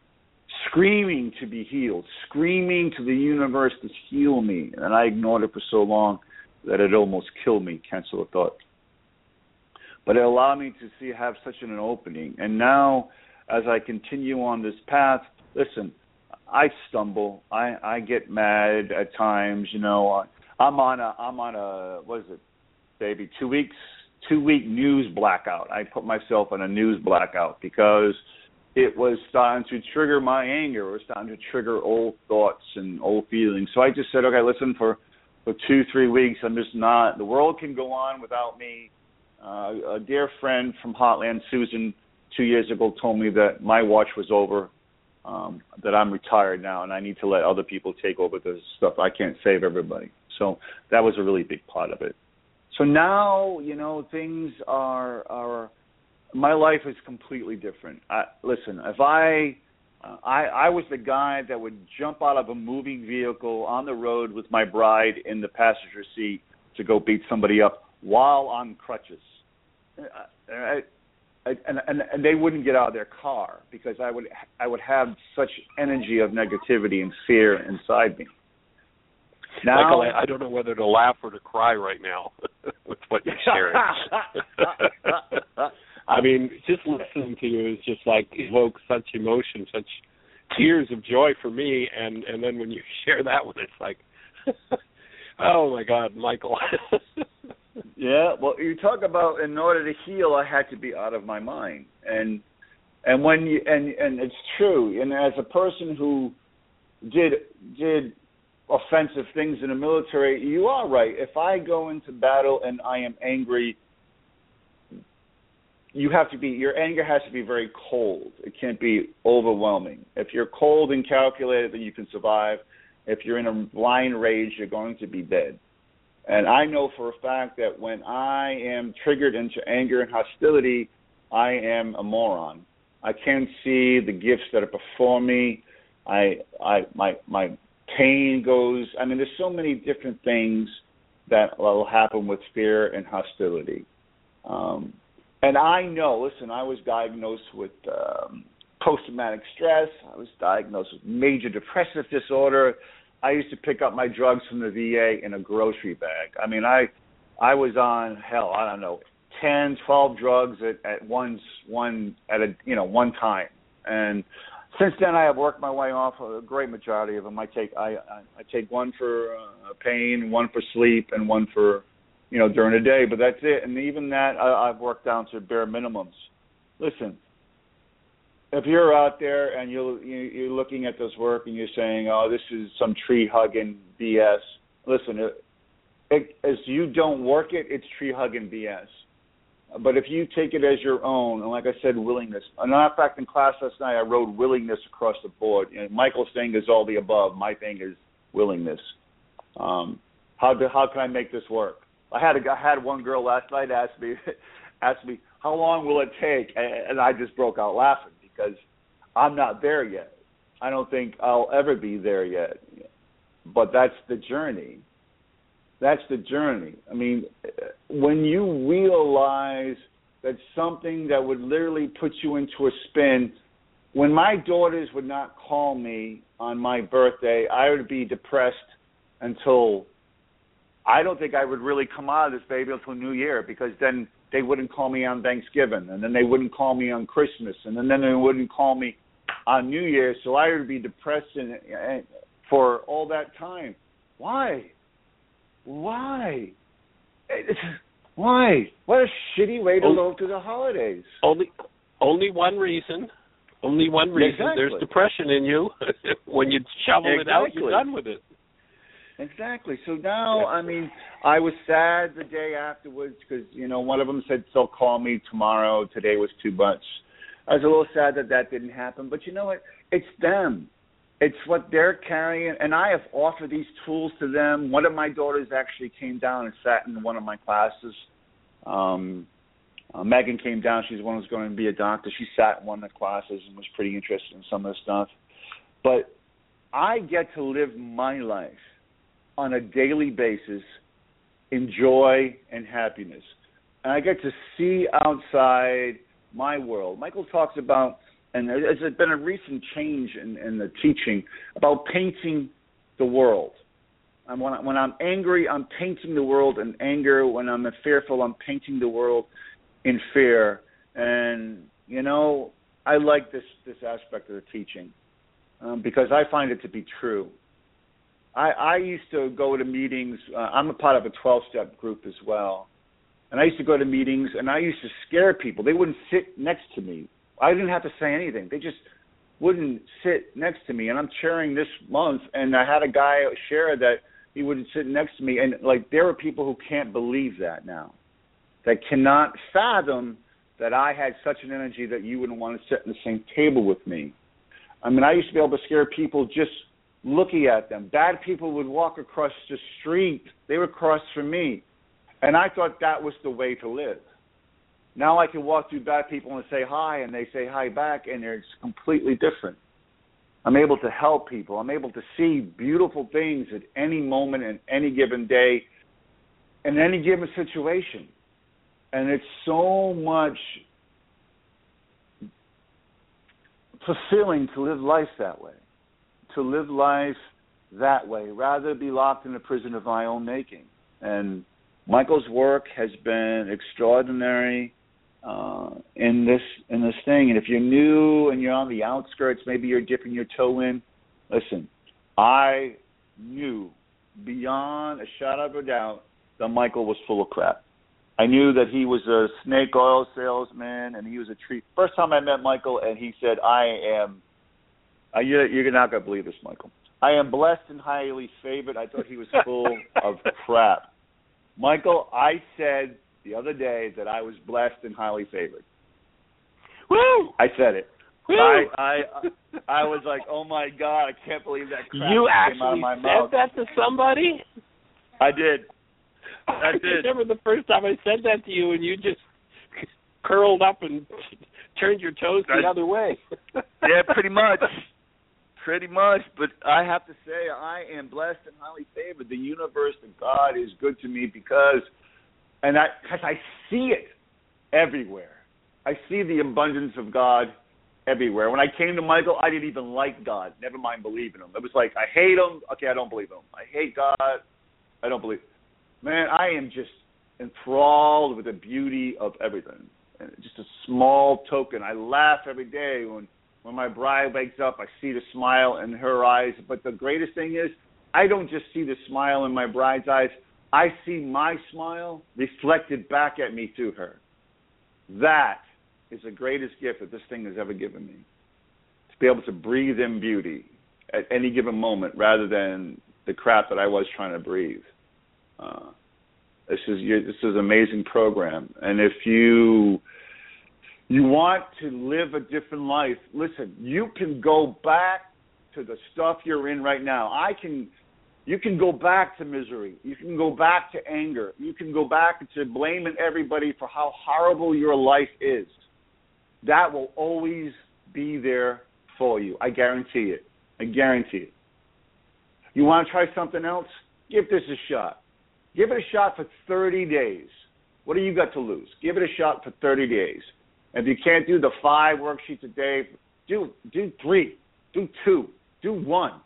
screaming to be healed, screaming to the universe to heal me, and I ignored it for so long that it almost killed me. Cancel a thought. But it allowed me to see have such an opening. And now, as I continue on this path, listen, I stumble. I I get mad at times. You know, I'm on a I'm on a what is it, baby? Two weeks two week news blackout. I put myself on a news blackout because it was starting to trigger my anger. It was starting to trigger old thoughts and old feelings. So I just said, okay, listen, for for two, three weeks, I'm just not. The world can go on without me. Uh, a dear friend from Heartland, Susan, two years ago, told me that my watch was over. Um, that I'm retired now, and I need to let other people take over this stuff. I can't save everybody. So that was a really big part of it. So now, you know, things are are my life is completely different. I, listen, if I uh, I I was the guy that would jump out of a moving vehicle on the road with my bride in the passenger seat to go beat somebody up while on crutches. Uh, I, I, and, and and they wouldn't get out of their car because I would I would have such energy of negativity and fear inside me. Now, Michael, I, I don't know whether to laugh or to cry right now *laughs* with what you're sharing. *laughs* I mean, just listening to you is just like evokes such emotion, such tears of joy for me, and and then when you *laughs* share that one, it's like, oh my God, Michael. Yeah, well, you talk about in order to heal, I had to be out of my mind, and and when you and and it's true, and as a person who did did offensive things in the military, you are right. If I go into battle and I am angry you have to be your anger has to be very cold. It can't be overwhelming. If you're cold and calculated, then you can survive. If you're in a blind rage, you're going to be dead. And I know for a fact that when I am triggered into anger and hostility, I am a moron. I can't see the gifts that are before me. I, I, my, my pain goes. I mean, there's so many different things that will happen with fear and hostility. Um, and I know, listen, I was diagnosed with um, post traumatic stress. I was diagnosed with major depressive disorder. I used to pick up my drugs from the VA in a grocery bag. I mean, I I was on hell, I don't know, ten, twelve drugs at at once one at a you know one time. And since then, I have worked my way off a great majority of them. I take I I, take one for uh, pain, one for sleep, and one for you know, during the day. But that's it. And even that, I, I've worked down to bare minimums. Listen, if you're out there and you're you're looking at this work and you're saying, "Oh, this is some tree hugging BS," listen, it, it, as you don't work it, it's tree hugging BS. But if you take it as your own, and like I said, willingness. And fact, in class last night, I wrote willingness across the board. You know, Michael's thing is all the above. My thing is willingness. Um, how do, how can I make this work? I had a I had one girl last night ask me *laughs* ask me how long will it take, and I just broke out laughing because I'm not there yet. I don't think I'll ever be there yet, but that's the journey. That's the journey. I mean, when you realize that something that would literally put you into a spin, when my daughters would not call me on my birthday, I would be depressed until I don't think I would really come out of this baby until New Year because then they wouldn't call me on Thanksgiving and then they wouldn't call me on Christmas and then, then they wouldn't call me on New Year's. So I would be depressed and, and for all that time. Why? Why? *laughs* Why? What a shitty way to only, go through the holidays. Only, only one reason. Only one reason. Exactly. There's depression in you. *laughs* when you shovel exactly. it out, you're done with it. Exactly. So now, I mean, I was sad the day afterwards because you know one of them said they'll call me tomorrow. Today was too much. I was a little sad that that didn't happen. But you know what? It's them. It's what they're carrying, and I have offered these tools to them. One of my daughters actually came down and sat in one of my classes. Um, uh, Megan came down. She's one who's going to be a doctor. She sat in one of the classes and was pretty interested in some of the stuff. But I get to live my life on a daily basis in joy and happiness. And I get to see outside my world. Michael talks about, and there's been a recent change in, in the teaching about painting the world. And when, I, when I'm angry, I'm painting the world in anger. When I'm fearful, I'm painting the world in fear. And you know, I like this this aspect of the teaching um, because I find it to be true. I, I used to go to meetings. Uh, I'm a part of a 12 step group as well. And I used to go to meetings and I used to scare people. They wouldn't sit next to me I didn't have to say anything. They just wouldn't sit next to me. And I'm chairing this month, and I had a guy share that he wouldn't sit next to me. And like there are people who can't believe that now, that cannot fathom that I had such an energy that you wouldn't want to sit in the same table with me. I mean, I used to be able to scare people just looking at them. Bad people would walk across the street; they would cross from me, and I thought that was the way to live. Now I can walk through bad people and say hi, and they say hi back, and it's completely different. I'm able to help people. I'm able to see beautiful things at any moment in any given day, in any given situation. And it's so much fulfilling to live life that way, to live life that way, rather be locked in a prison of my own making. And Michael's work has been extraordinary uh, in this in this thing. And if you're new and you're on the outskirts, maybe you're dipping your toe in. Listen, I knew beyond a shadow of a doubt that Michael was full of crap. I knew that he was a snake oil salesman and he was a treat. First time I met Michael, and he said, "I am." Uh, you're, you're not gonna believe this, Michael. I am blessed and highly favored. I thought he was full *laughs* of crap. Michael, I said the other day that I was blessed and highly favored. Woo! I said it. Woo! I I I was like, oh my god, I can't believe that crap you came out of actually my said that to somebody? I did. *laughs* I did. remember the first time I said that to you, and you just curled up and turned your toes the I- other way. yeah, pretty much. *laughs* Pretty much, but I have to say I am blessed and highly favored. The universe and God is good to me because, and I because I see it everywhere. I see the abundance of God everywhere. When I came to Michael, I didn't even like God. Never mind believing him. It was like I hate him. Okay, I don't believe him. I hate God. I don't believe. Man, I am just enthralled with the beauty of everything. And just a small token. I laugh every day when when my bride wakes up. I see the smile in her eyes. But the greatest thing is, I don't just see the smile in my bride's eyes. I see my smile reflected back at me through her. That is the greatest gift that this thing has ever given me. To be able to breathe in beauty at any given moment rather than the crap that I was trying to breathe. Uh, this is this is an amazing program, and if you you want to live a different life, listen. You can go back to the stuff you're in right now. I can. You can go back to misery. You can go back to anger. You can go back to blaming everybody for how horrible your life is. That will always be there for you. I guarantee it. I guarantee it. You want to try something else? Give this a shot. Give it a shot for 30 days. What do you got to lose? Give it a shot for 30 days. If you can't do the five worksheets a day, do do three, do two, do one.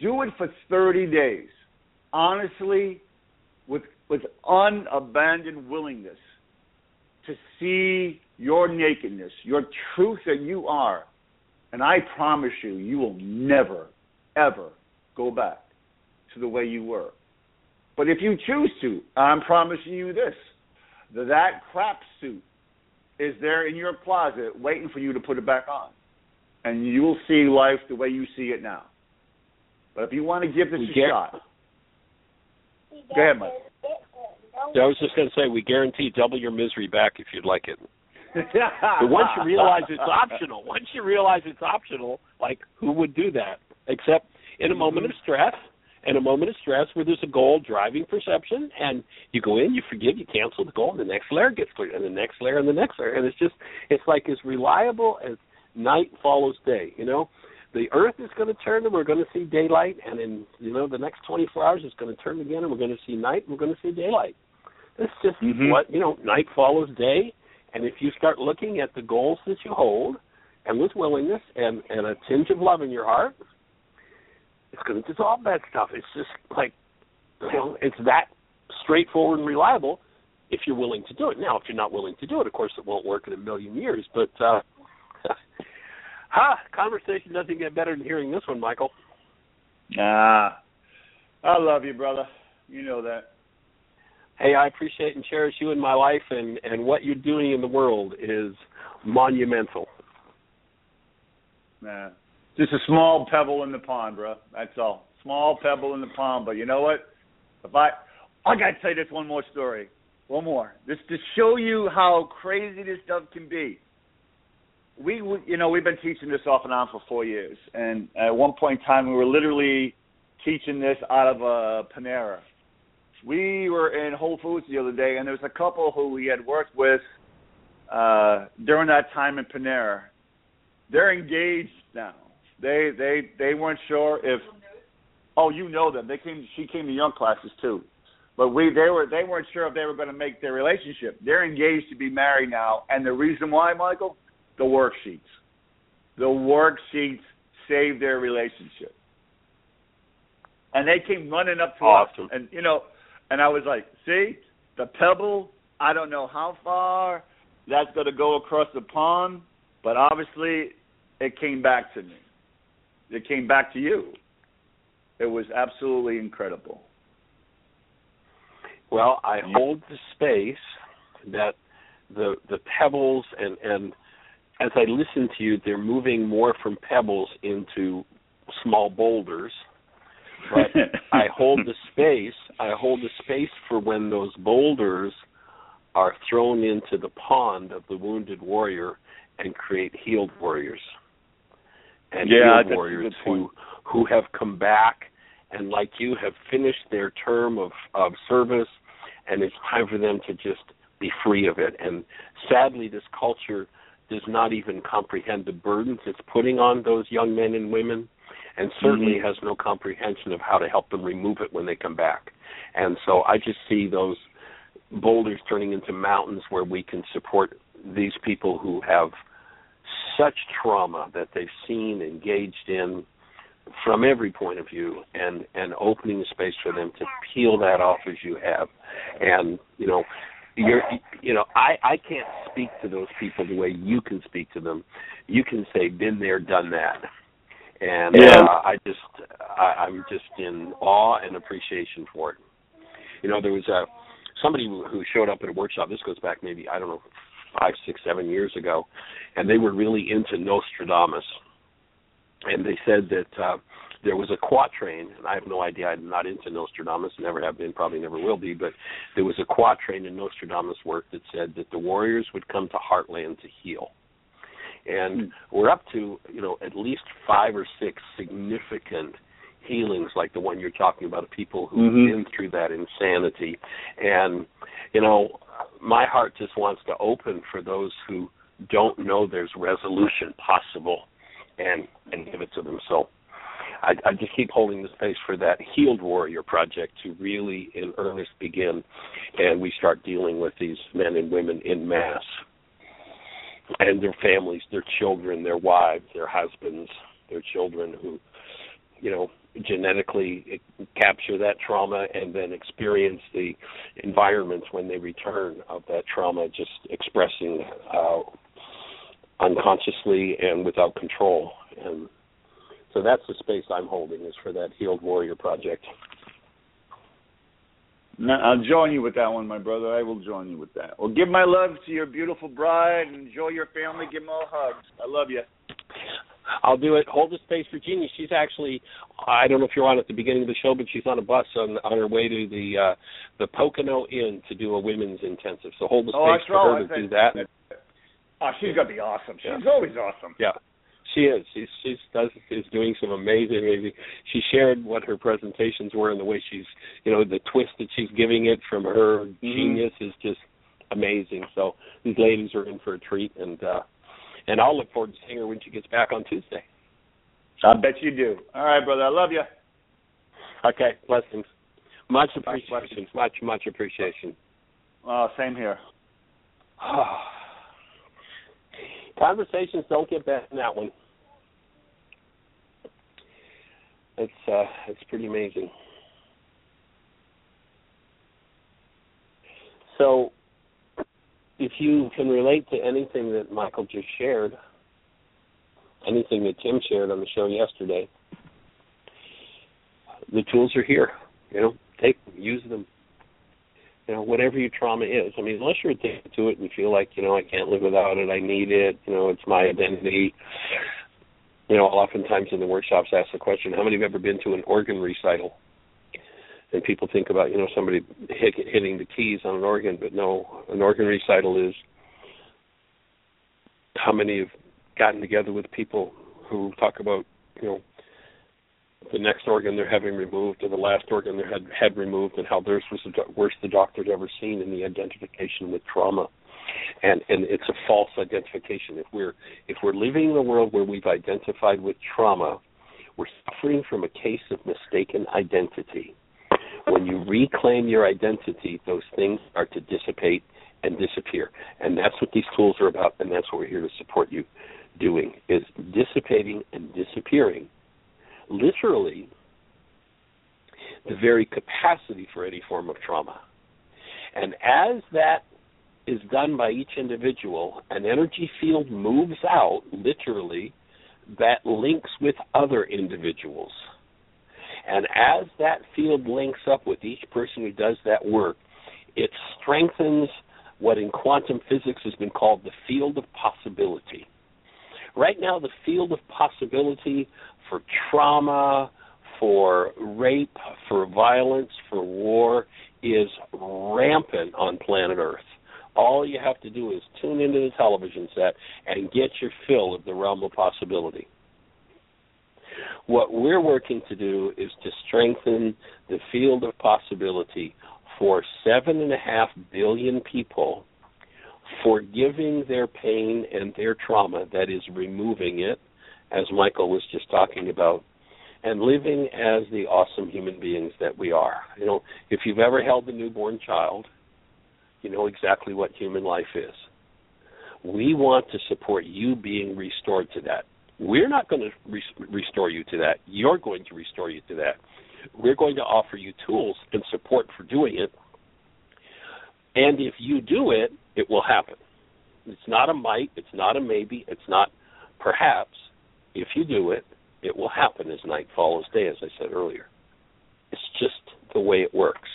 Do it for 30 days. Honestly, with with unabandoned willingness to see your nakedness, your truth that you are. And I promise you, you will never, ever go back to the way you were. But if you choose to, I'm promising you this that that crap suit is there in your closet waiting for you to put it back on. And you will see life the way you see it now. But if you want to give this We a get- shot, go ahead, Mike. I was just going to say, we guarantee double your misery back if you'd like it. *laughs* But once you realize it's optional, once you realize it's optional, like who would do that? Except in a moment of stress, in a moment of stress where there's a goal driving perception, and you go in, you forgive, you cancel the goal, and the next layer gets cleared, and the next layer, and the next layer, and it's just, it's like as reliable as night follows day. You know, the Earth is going to turn, and we're going to see daylight, and in you know the next 24 hours, it's going to turn again, and we're going to see night, and we're going to see daylight. It's just Mhm. what you know. Night follows day, and if you start looking at the goals that you hold, and with willingness and and a tinge of love in your heart, it's going to dissolve that stuff. It's just like you know, it's that straightforward and reliable if you're willing to do it. Now, if you're not willing to do it, of course, it won't work in a million years. But uh, *laughs* ha, conversation doesn't get better than hearing this one, Michael. Nah. I love you, brother. You know that. Hey, I appreciate and cherish you in my life, and and what you're doing in the world is monumental. Nah. Just a small pebble in the pond, bro. That's all. Small pebble in the pond. But you know what? If I, I gotta tell you this one more story. One more, just to show you how crazy this stuff can be. We, you know, we've been teaching this off and on for four years, and at one point in time, we were literally teaching this out of a Panera. We were in Whole Foods the other day, and there was a couple who we had worked with uh during that time in Panera. They're engaged now. They they they weren't sure if oh you know them. They came she came to young classes too. But we they were they weren't sure if they were going to make their relationship. They're engaged to be married now, and the reason why, Michael, the worksheets. The worksheets saved their relationship. And they came running up to Awesome. us, and you know, and I was like, see, the pebble. I don't know how far that's going to go across the pond, but obviously it came back to me. It came back to you. It was absolutely incredible. Well, I hold the space that the the pebbles and and as I listen to you, they're moving more from pebbles into small boulders. But *laughs* I hold the space. I hold the space for when those boulders are thrown into the pond of the wounded warrior and create healed warriors. And Yeah, a warriors who who have come back and like you have finished their term of of service and it's time for them to just be free of it. And sadly this culture does not even comprehend the burdens it's putting on those young men and women and certainly Mhm. has no comprehension of how to help them remove it when they come back. And so i just see those boulders turning into mountains where we can support these people who have such trauma that they've seen engaged in from every point of view and and opening the space for them to peel that off as you have. And you know you're you know i i can't speak to those people the way you can speak to them. You can say been there done that. And Yeah. uh, i just I, i'm just in awe and appreciation for it. You know there was a somebody who who showed up at a workshop this goes back maybe i don't know five six seven years ago and they were really into nostradamus and they said that uh, there was a quatrain, and I have no idea. I'm not into Nostradamus, never have been, probably never will be. But there was a quatrain in Nostradamus' work that said that the warriors would come to Heartland to heal, and we're up to you know at least five or six significant healings like the one you're talking about of people who've Mhm. been through that insanity and you know my heart just wants to open for those who don't know there's resolution possible and and give it to them. So I, I just keep holding the space for that healed warrior project to really in earnest begin, and we start dealing with these men and women in mass, and their families, their children, their wives, their husbands, their children who, you know, genetically capture that trauma and then experience the environments when they return of that trauma, just expressing uh, unconsciously and without control. And so that's the space I'm holding is for that healed warrior project. No, I'll join you with that one, my brother. I will join you with that. Well, give my love to your beautiful bride and enjoy your family. Give them all hugs. I love you. I'll do it. Hold the space for Jeanie. She's actually I don't know if you're on at the beginning of the show, but she's on a bus on on her way to the uh the Pocono Inn to do a women's intensive. So hold the Oh, space for her I to think- do that. Oh, she's gonna be awesome. She's Yeah. always awesome. Yeah, she is. She's she's does is doing some amazing, amazing. She shared what her presentations were and the way she's, you know, the twist that she's giving it from her genius is just amazing. So these ladies are in for a treat, and uh and I'll look forward to seeing her when she gets back on Tuesday. I bet you do. All right, brother. I love you. Okay, blessings. Much Much appreciation. Much much appreciation. Oh, same here. *sighs* Conversations don't get better than that one. It's uh it's pretty amazing. So you can relate to anything that Michael just shared, anything that Tim shared on the show yesterday, the tools are here. You know, take them, use them. You know, whatever your trauma is. I mean, unless you're addicted to it and feel like, you know, I can't live without it, I need it, you know, it's my identity. You know, oftentimes in the workshops, I ask the question, "How many have ever been to an organ recital?" And people think about, you know, somebody hit, hitting the keys on an organ, but no, an organ recital is how many have gotten together with people who talk about, you know, the next organ they're having removed or the last organ they had had removed and how theirs was the worst the doctor's ever seen in the identification with trauma. And and it's a false identification. If we're if we're living in a world where we've identified with trauma we're suffering from a case of mistaken identity when you reclaim your identity those things start to dissipate and disappear and that's what these tools are about and that's what we're here to support you doing is dissipating and disappearing literally the very capacity for any form of trauma. And as that is done by each individual, an energy field moves out, literally, that links with other individuals. And as that field links up with each person who does that work, it strengthens what in quantum physics has been called the field of possibility. Right now, the field of possibility for trauma, for rape, for violence, for war is rampant on planet Earth. All you have to do is tune into the television set and get your fill of the realm of possibility. What we're working to do is to strengthen the field of possibility for seven and a half billion people, forgiving their pain and their trauma, that is, removing it, as Michael was just talking about, and living as the awesome human beings that we are. You know, if you've ever held a newborn child, you know exactly what human life is. We want to support you being restored to that. We're not going to re- restore you to that. You're going to restore you to that. We're going to offer you tools and support for doing it. And if you do it, it will happen. It's not a might, it's not a maybe, it's not perhaps. If you do it, it will happen as night follows day, as I said earlier. It's just the way it works.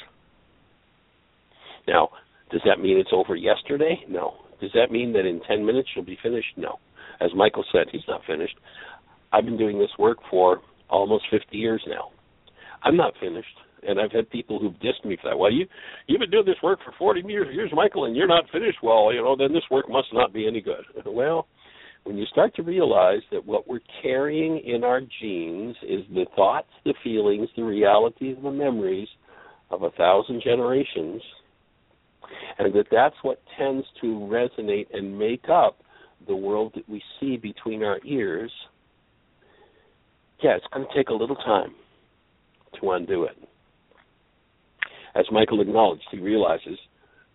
Now, does that mean it's over yesterday? No. Does that mean that in 10 minutes you'll be finished? No. As Michael said, he's not finished. I've been doing this work for almost 50 years now. I'm not finished, and I've had people who've dissed me for that. Well, you you've been doing this work for 40 years, years, Michael, and you're not finished. Well, you know, then this work must not be any good. *laughs* well, when you start to realize that what we're carrying in our genes is the thoughts, the feelings, the realities, the memories of a thousand generations, and that that's what tends to resonate and make up the world that we see between our ears, yeah, it's going to take a little time to undo it. As Michael acknowledged, he realizes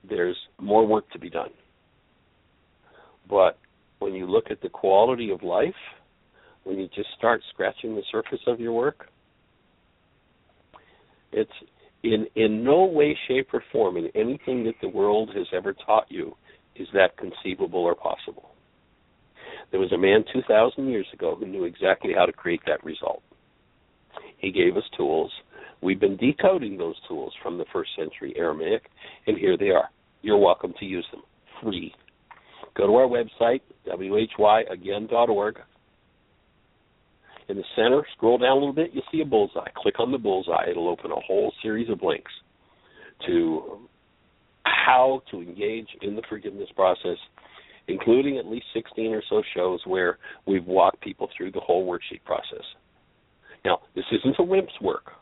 there's more work to be done. But when you look at the quality of life, when you just start scratching the surface of your work, it's in in no way, shape, or form in anything that the world has ever taught you is that conceivable or possible. There was a man 2,000 years ago who knew exactly how to create that result. He gave us tools. We've been decoding those tools from the first century Aramaic, and here they are. You're welcome to use them free. Go to our website, whyagain.org. In the center, scroll down a little bit, you'll see a bullseye. Click on the bullseye. It'll open a whole series of links to how to engage in the forgiveness process, including at least 16 or so shows where we've walked people through the whole worksheet process. Now, this isn't a wimp's work.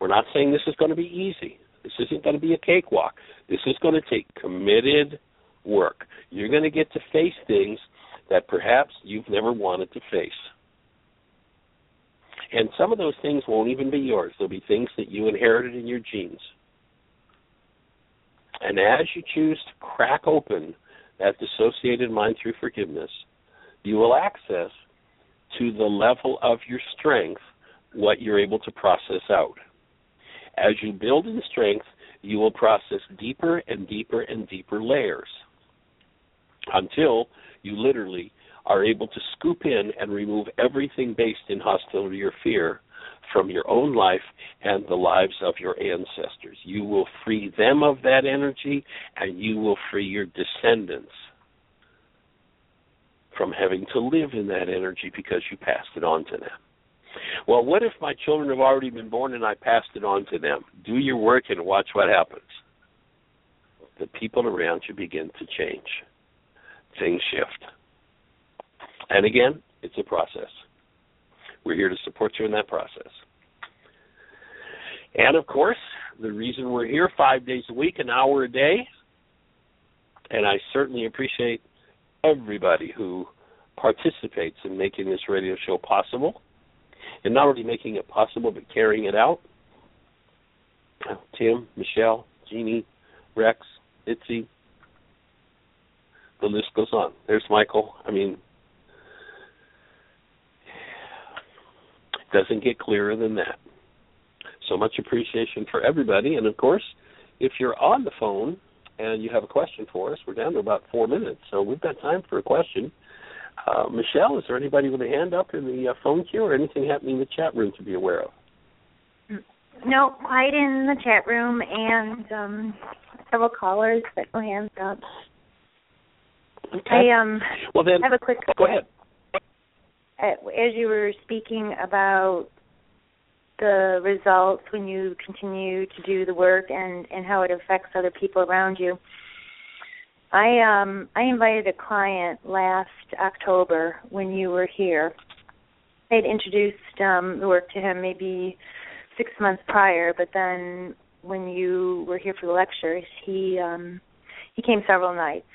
We're not saying this is going to be easy. This isn't going to be a cakewalk. This is going to take committed work. You're going to get to face things that perhaps you've never wanted to face. And some of those things won't even be yours. They'll be things that you inherited in your genes. And as you choose to crack open that dissociated mind through forgiveness, you will access to the level of your strength what you're able to process out. As you build in strength, you will process deeper and deeper and deeper layers until you literally are able to scoop in and remove everything based in hostility or fear from your own life and the lives of your ancestors. You will free them of that energy and you will free your descendants from having to live in that energy because you passed it on to them. Well, what if my children have already been born and I passed it on to them? Do your work and watch what happens. The people around you begin to change. Things shift. And again, it's a process. We're here to support you in that process. And of course, the reason we're here five days a week, an hour a day, and I certainly appreciate everybody who participates in making this radio show possible, and not only making it possible, but carrying it out. Tim, Michelle, Jeanie, Rex, Itzy, the list goes on. There's Michael. I mean, doesn't get clearer than that. So much appreciation for everybody. And of course, if you're on the phone and you have a question for us, we're down to about four minutes, so we've got time for a question. Uh, Michelle, is there anybody with a hand up in the uh, phone queue or anything happening in the chat room to be aware of? No, quiet in the chat room and um several callers that no hands up. Okay. I um well then, have a quick go ahead. Uh, as you were speaking about the results when you continue to do the work and and how it affects other people around you. I um I invited a client last October when you were here. I'd introduced um the work to him maybe six months prior, but then when you were here for the lectures, he um he came several nights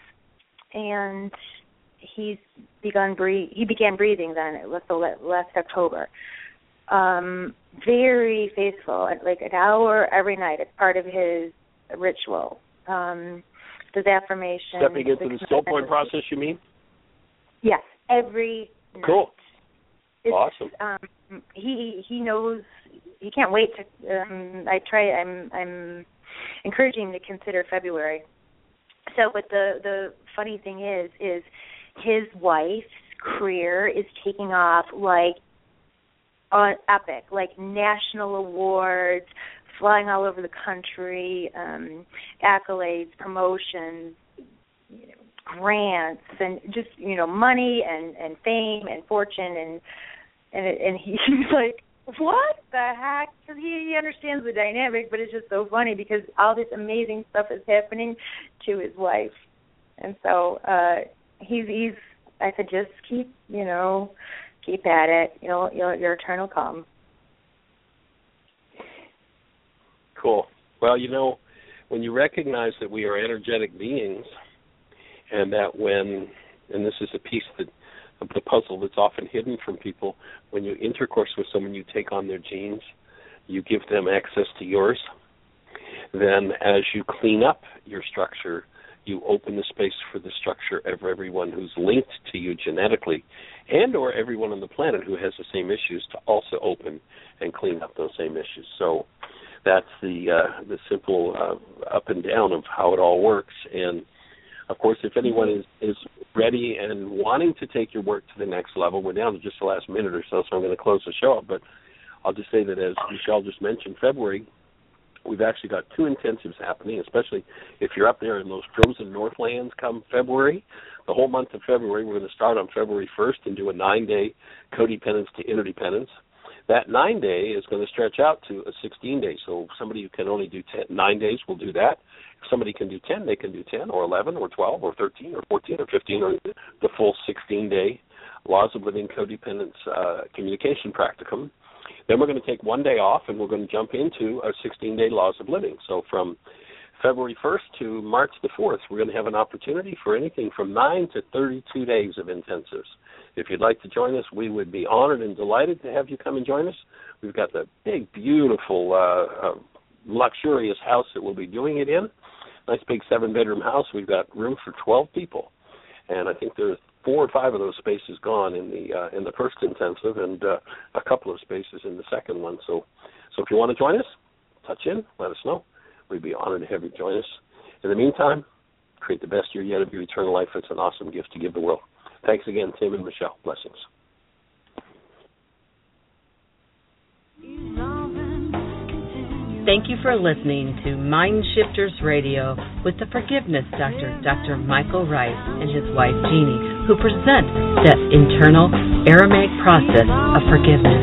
and he's begun breathe he began breathing then it was the last October. Um very faithful, like an hour every night. It's part of his ritual. Um does affirmation. Stepping into the still point process, you mean? Yes, every night. Cool. It's, Awesome. Um, he he knows he can't wait to. Um, I try. I'm I'm encouraging him to consider February. So, but the the funny thing is, is his wife's career is taking off like on epic, like national awards, flying all over the country, um, accolades, promotions, grants, and just you know money and and fame and fortune and and and *laughs* he's like, what the heck? Because he, he understands the dynamic, but it's just so funny because all this amazing stuff is happening to his wife, and so uh he's he's. I said, just keep you know, keep at it. You'll you'll your turn will come. Cool. Well, you know, when you recognize that we are energetic beings, and that when, and this is a piece that of the puzzle that's often hidden from people, when you intercourse with someone, you take on their genes, you give them access to yours. Then, as you clean up your structure, you open the space for the structure of everyone who's linked to you genetically and or everyone on the planet who has the same issues to also open and clean up those same issues. So that's the uh, the simple uh, up and down of how it all works. And of course if anyone is is ready and wanting to take your work to the next level we're down to just the last minute or so so i'm going to close the show up. But i'll just say that as michelle just mentioned february We've actually got two intensives happening, especially if you're up there in those frozen Northlands come February. The whole month of February, we're going to start on February 1st and do a nine day codependence to interdependence. That nine day is going to stretch out to a 16 day. So somebody who can only do 10, nine days will do that. If somebody can do 10, they can do 10 or 11 or 12 or 13 or 14 or 15 or the full 16 day Laws of Living Codependence uh, Communication Practicum. Then we're going to take one day off and we're going to jump into our 16 day laws of living. So from February 1st to March the 4th, we're going to have an opportunity for anything from 9 to 32 days of intensives. If you'd like to join us, we would be honored and delighted to have you come and join us. We've got the big, beautiful, uh, uh, luxurious house that we'll be doing it in. Nice big seven bedroom house. We've got room for 12 people. And I think there's four or five of those spaces gone in the uh, in the first intensive, and uh, a couple of spaces in the second one. So, so if you want to join us, touch in, let us know. We'd be honored to have you join us. In the meantime, create the best year yet of your eternal life. It's an awesome gift to give the world. Thanks again, Tim and Michelle. Blessings. Thank you for listening to Mind Shifters Radio with the Forgiveness Doctor, Dr. Michael Ryce, and his wife Jeanie, who present the internal Aramaic process of forgiveness.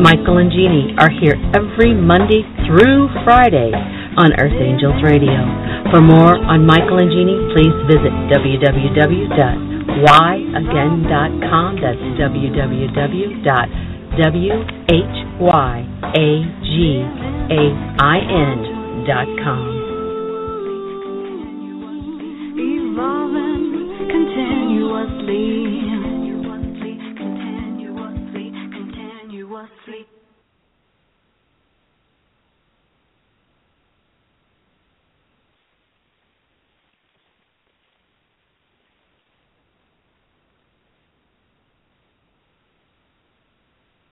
Michael and Jeanie are here every Monday through Friday on Earth Angels Radio. For more on Michael and Jeanie, please visit www.whyagain.com. That's www.whyagain.com continuously,